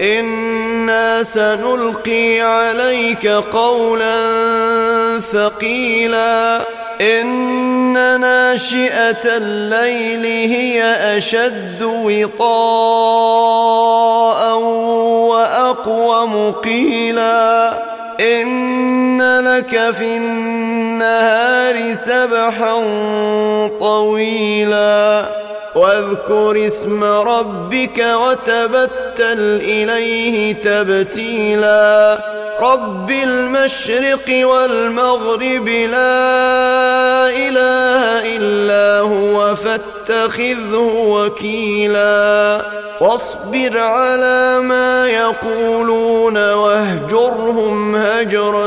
أنا سنلقي عليك قولا ثقيلا ان ناشئه الليل هي اشد وطاء واقوم قيلا ان لك في النهار سبحا طويلا واذكر اسم ربك وتبتل إليه تبتيلا. رب المشرق والمغرب لا إله إلا هو فاتخذه وكيلا. واصبر على ما يقولون واهجرهم هجرا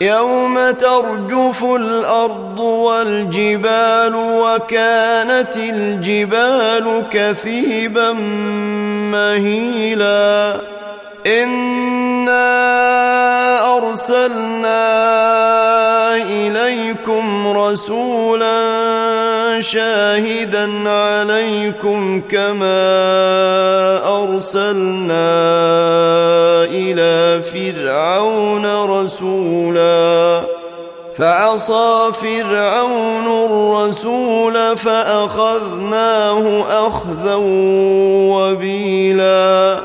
يوم ترجف الأرض والجبال وكانت الجبال كثيبا مهيلا. إنا أرسلنا إليكم رسولا شاهدا عليكم كما أرسلنا إلى فرعون رسولا. فعصى فرعون الرسول فأخذناه أخذا وبيلا.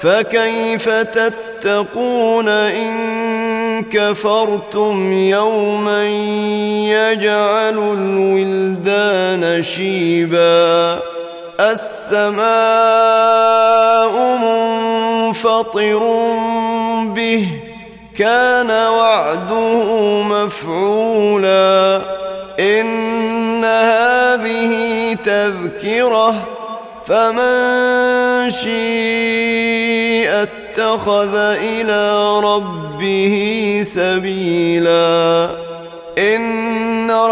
فكيف تتقون إن كفرتم يوما يجعل الولدان شيبا. السماء منفطر به كان وعده مفعولا. إن هذه تذكرة فمن شيء اتخذ إلى ربه سبيلا.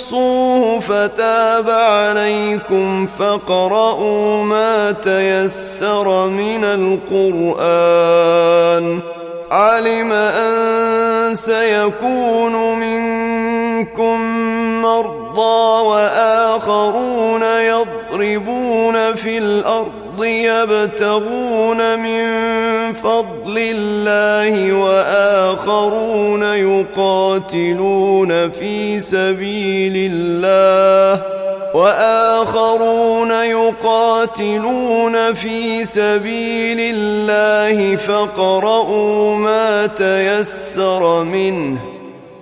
تحصوه فتاب عليكم فاقرؤوا ما تيسر من القرآن. علم أن سيكون منكم مرضى وآخرون يضربون في الأرض يبتغون من فضل الله وآخرون يقاتلون في سبيل الله وآخرون يقاتلون في سبيل الله فاقرؤوا ما تيسر منه